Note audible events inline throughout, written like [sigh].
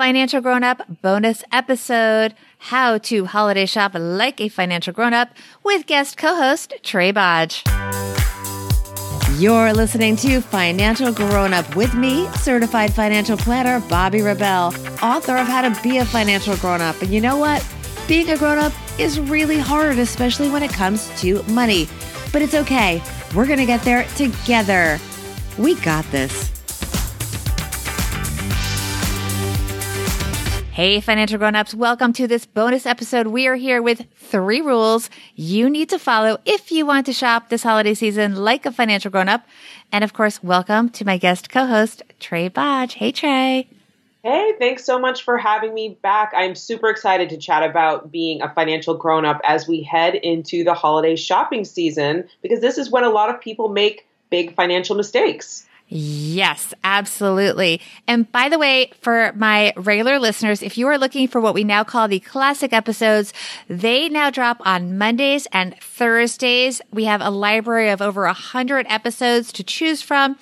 Financial Grown Up bonus episode How to Holiday Shop Like a Financial Grown Up with guest co host Trae Bodge. You're listening to Financial Grown Up with me, certified financial planner Bobbi Rebell, author of How to Be a Financial Grown Up. And you know what? Being a grown up is really hard, especially when it comes to money. But it's okay. We're going to get there together. We got this. Hey, financial grown-ups, welcome to this bonus episode. We are here with three rules you need to follow if you want to shop this holiday season like a financial grown-up. And of course, welcome to my guest co-host, Trae Bodge. Hey, Trae. Hey, thanks so much for having me back. I'm super excited to chat about being a financial grown up as we head into the holiday shopping season because this is when a lot of people make big financial mistakes. Yes, absolutely. And by the way, for my regular listeners, if you are looking for what we now call the classic episodes, they now drop on Mondays and Thursdays. We have a library of over a hundred episodes to choose from.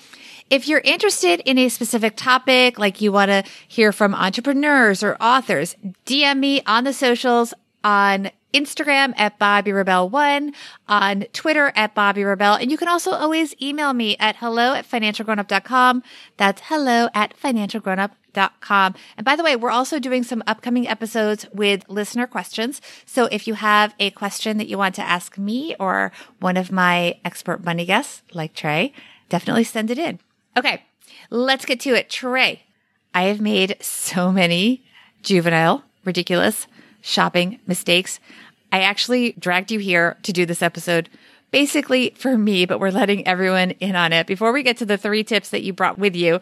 If you're interested in a specific topic, like you want to hear from entrepreneurs or authors, DM me on the socials on Instagram at Bobbi Rebell one, on Twitter at Bobbi Rebell. And you can also always email me at hello at financialgrownup.com. That's hello at financialgrownup.com. And by the way, we're also doing some upcoming episodes with listener questions. So if you have a question that you want to ask me or one of my expert money guests like Trae, definitely send it in. Okay. Let's get to it. Trae, I have made so many juvenile, ridiculous shopping mistakes. I actually dragged you here to do this episode basically for me, but we're letting everyone in on it. Before we get to the three tips that you brought with you,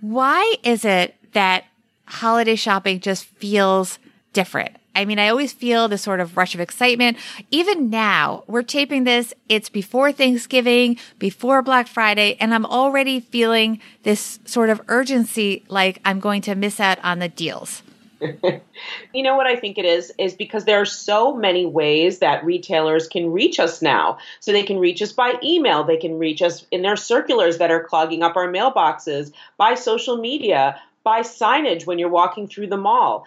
why is it that holiday shopping just feels different? I mean, I always feel this sort of rush of excitement. Even now, we're taping this. It's before Thanksgiving, before Black Friday, and I'm already feeling this sort of urgency like I'm going to miss out on the deals. You know what I think it is? Is because there are so many ways that retailers can reach us now. So they can reach us by email, they can reach us in their circulars that are clogging up our mailboxes, by social media, by signage when you're walking through the mall.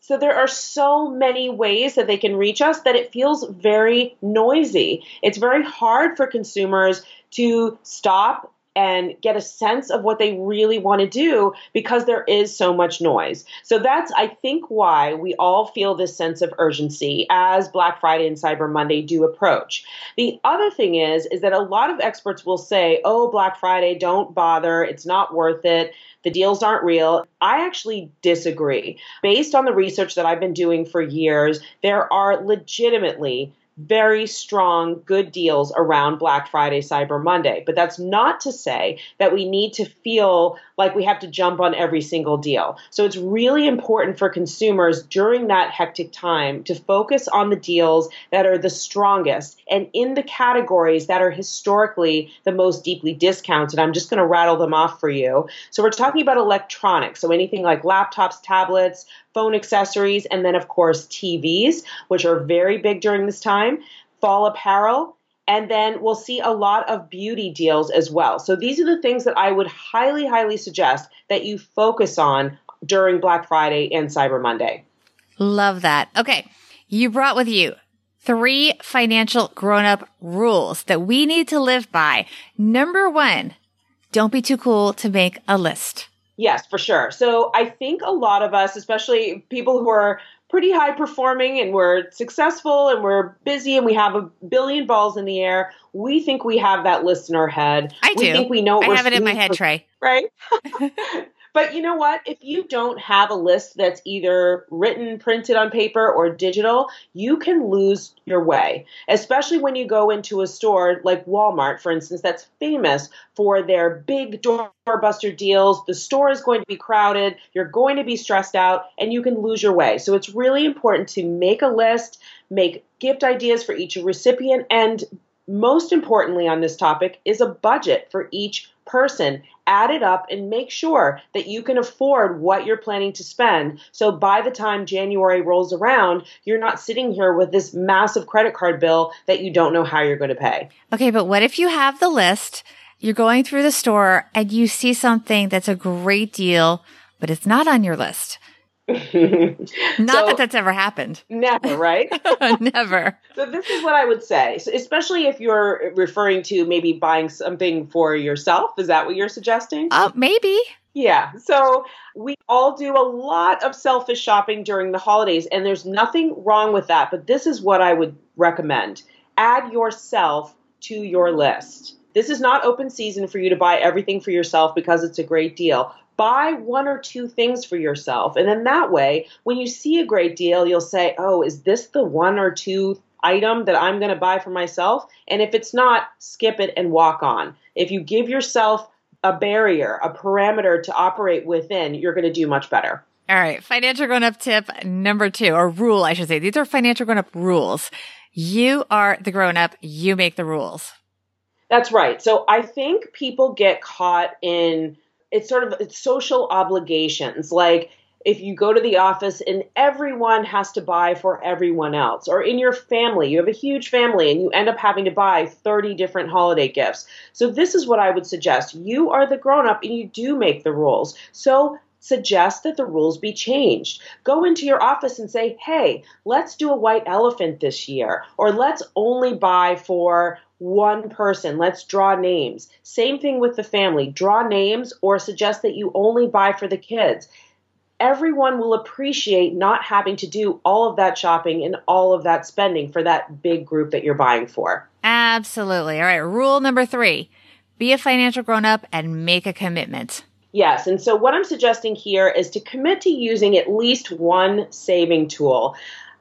So there are so many ways that they can reach us that it feels very noisy. It's very hard for consumers to stop and get a sense of what they really want to do because there is so much noise. So that's, I think, why we all feel this sense of urgency as Black Friday and Cyber Monday do approach. The other thing is, is that a lot of experts will say, oh, Black Friday, don't bother, it's not worth it. The deals aren't real. I actually disagree. Based on the research that I've been doing for years, there are legitimately very strong, good deals around Black Friday, Cyber Monday. But that's not to say that we need to feel like we have to jump on every single deal. So it's really important for consumers during that hectic time to focus on the deals that are the strongest and in the categories that are historically the most deeply discounted. I'm just going to rattle them off for you. So we're talking about electronics. So anything like laptops, tablets, phone accessories, and then, of course, TVs, which are very big during this time, fall apparel, and then we'll see a lot of beauty deals as well. So these are the things that I would highly, highly suggest that you focus on during Black Friday and Cyber Monday. Love that. Okay. You brought with you three financial grown up rules that we need to live by. Number one, don't be too cool to make a list. Yes, for sure. So I think a lot of us, especially people who are pretty high performing and we're successful and we're busy and we have a billion balls in the air, we think we have that list in our head. I do. We think we know. I have it in my head, Trae. Right. [laughs] [laughs] But you know what? If you don't have a list that's either written, printed on paper, or digital, you can lose your way. Especially when you go into a store like Walmart, for instance, that's famous for their big doorbuster deals. The store is going to be crowded, you're going to be stressed out, and you can lose your way. So it's really important to make a list, make gift ideas for each recipient, and most importantly on this topic is a budget for each person. Add it up and make sure that you can afford what you're planning to spend. So by the time January rolls around, you're not sitting here with this massive credit card bill that you don't know how you're going to pay. Okay, but what if you have the list? You're going through the store and you see something that's a great deal, but it's not on your list. [laughs] Not So- that that's ever happened. Never, right? [laughs] Never. So this is what I would say, so especially if you're referring to maybe buying something for yourself. Is that what you're suggesting? Oh, maybe. Yeah. So we all do a lot of selfish shopping during the holidays, and there's nothing wrong with that. But this is what I would recommend add yourself to your list. This is not open season for you to buy everything for yourself because it's a great deal. Buy one or two things for yourself. And then that way, when you see a great deal, you'll say, oh, is this the one or two item that I'm going to buy for myself? And if it's not, skip it and walk on. If you give yourself a barrier, a parameter to operate within, you're going to do much better. All right. Financial grown up tip number two, or rule, I should say. These are financial grown up rules. You are the grown up. You make the rules. That's right. So I think people get caught in it's sort of it's social obligations. Like if you go to the office and everyone has to buy for everyone else, or in your family, you have a huge family and you end up having to buy 30 different holiday gifts. So this is what I would suggest. You are the grown up and you do make the rules. So suggest that the rules be changed. Go into your office and say, hey, let's do a white elephant this year, or let's only buy for one person. Let's draw names. Same thing with the family. Draw names or suggest that you only buy for the kids. Everyone will appreciate not having to do all of that shopping and all of that spending for that big group that you're buying for. Absolutely. All right. Rule number three be a financial grown up and make a commitment. Yes. And so, what I'm suggesting here is to commit to using at least one saving tool.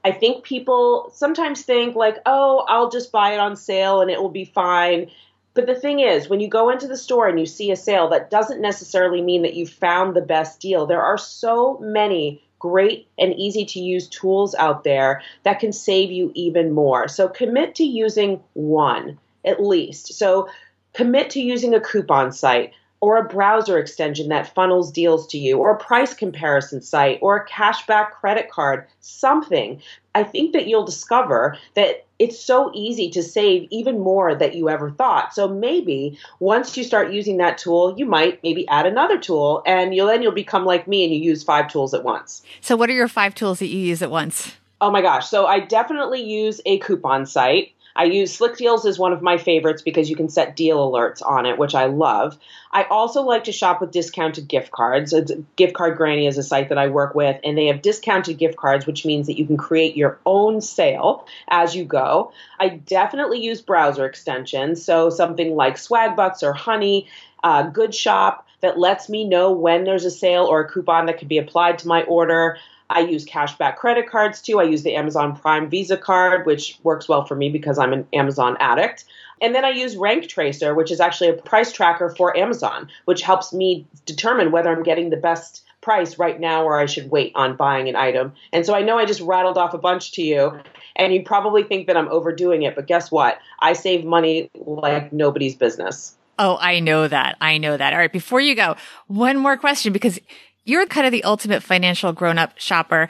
I think people sometimes think, like, oh, I'll just buy it on sale and it will be fine. But the thing is, when you go into the store and you see a sale, that doesn't necessarily mean that you found the best deal. There are so many great and easy to use tools out there that can save you even more. So commit to using one at least. So commit to using a coupon site or a browser extension that funnels deals to you, or a price comparison site, or a cashback credit card, something. I think that you'll discover that it's so easy to save even more than you ever thought. So maybe once you start using that tool, you might maybe add another tool, and you'll then you'll become like me and you use five tools at once. So, what are your five tools that you use at once? Oh my gosh. So I definitely use a coupon site. I use Slick Deals as one of my favorites because you can set deal alerts on it, which I love. I also like to shop with discounted gift cards. It's, gift Card Granny is a site that I work with, and they have discounted gift cards, which means that you can create your own sale as you go. I definitely use browser extensions, so something like Swagbucks or Honey, uh, Good Shop that lets me know when there's a sale or a coupon that can be applied to my order. I use cashback credit cards too. I use the Amazon Prime Visa card, which works well for me because I'm an Amazon addict. And then I use Rank Tracer, which is actually a price tracker for Amazon, which helps me determine whether I'm getting the best price right now or I should wait on buying an item. And so I know I just rattled off a bunch to you, and you probably think that I'm overdoing it, but guess what? I save money like nobody's business. Oh, I know that. I know that. All right. Before you go, one more question because you're kind of the ultimate financial grown up shopper.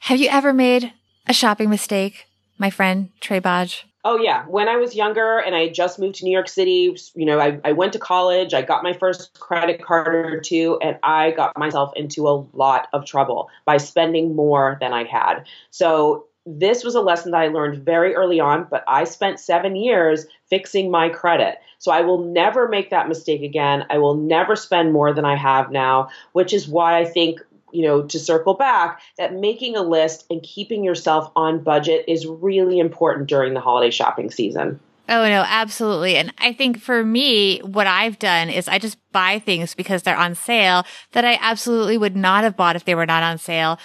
Have you ever made a shopping mistake, my friend Trae Bodge? Oh yeah, when I was younger and I had just moved to New York City, you know, I, I went to college, I got my first credit card or two, and I got myself into a lot of trouble by spending more than I had. So this was a lesson that I learned very early on, but I spent seven years fixing my credit. So I will never make that mistake again. I will never spend more than I have now, which is why I think you know, to circle back, that making a list and keeping yourself on budget is really important during the holiday shopping season. Oh, no, absolutely. And I think for me, what I've done is I just buy things because they're on sale that I absolutely would not have bought if they were not on sale.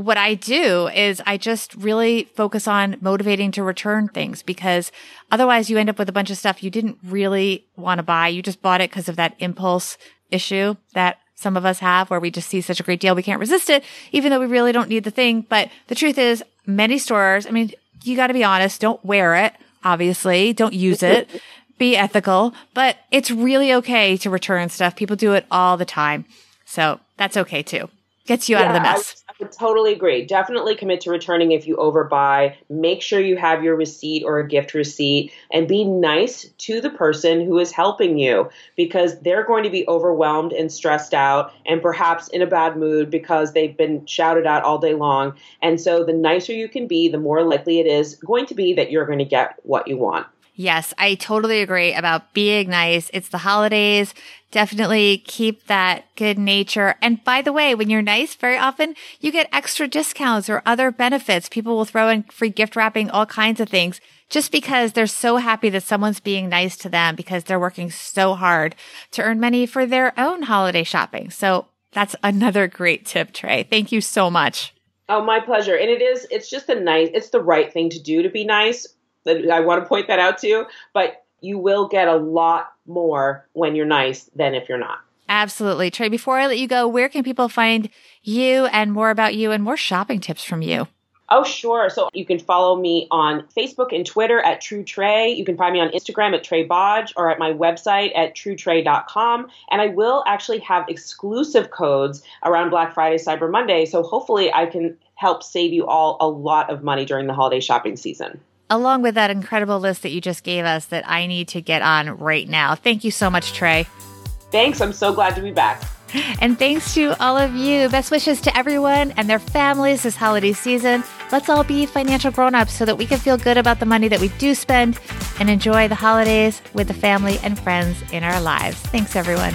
What I do is I just really focus on motivating to return things because otherwise you end up with a bunch of stuff you didn't really want to buy. You just bought it because of that impulse issue that some of us have where we just see such a great deal we can't resist it, even though we really don't need the thing. But the truth is, many stores, I mean, you got to be honest, don't wear it, obviously, don't use it, [laughs] be ethical, but it's really okay to return stuff. People do it all the time. So that's okay too. Gets you out of the mess. Totally agree. Definitely commit to returning if you overbuy. Make sure you have your receipt or a gift receipt and be nice to the person who is helping you because they're going to be overwhelmed and stressed out and perhaps in a bad mood because they've been shouted at all day long. And so the nicer you can be, the more likely it is going to be that you're going to get what you want. Yes, I totally agree about being nice. It's the holidays. Definitely keep that good nature. And by the way, when you're nice, very often you get extra discounts or other benefits. People will throw in free gift wrapping, all kinds of things just because they're so happy that someone's being nice to them because they're working so hard to earn money for their own holiday shopping. So that's another great tip, Trae. Thank you so much. Oh, my pleasure. And it is, it's just a nice, it's the right thing to do to be nice I want to point that out to you, but you will get a lot more when you're nice than if you're not. Absolutely. Trae, before I let you go, where can people find you and more about you and more shopping tips from you? Oh, sure. So you can follow me on Facebook and Twitter at True Trae. You can find me on Instagram at Trae Bodge or at my website at truetrae.com. And I will actually have exclusive codes around Black Friday, Cyber Monday. So hopefully I can help save you all a lot of money during the holiday shopping season along with that incredible list that you just gave us that I need to get on right now. Thank you so much, Trae. Thanks. I'm so glad to be back. And thanks to all of you. Best wishes to everyone and their families this holiday season. Let's all be financial grown-ups so that we can feel good about the money that we do spend and enjoy the holidays with the family and friends in our lives. Thanks, everyone.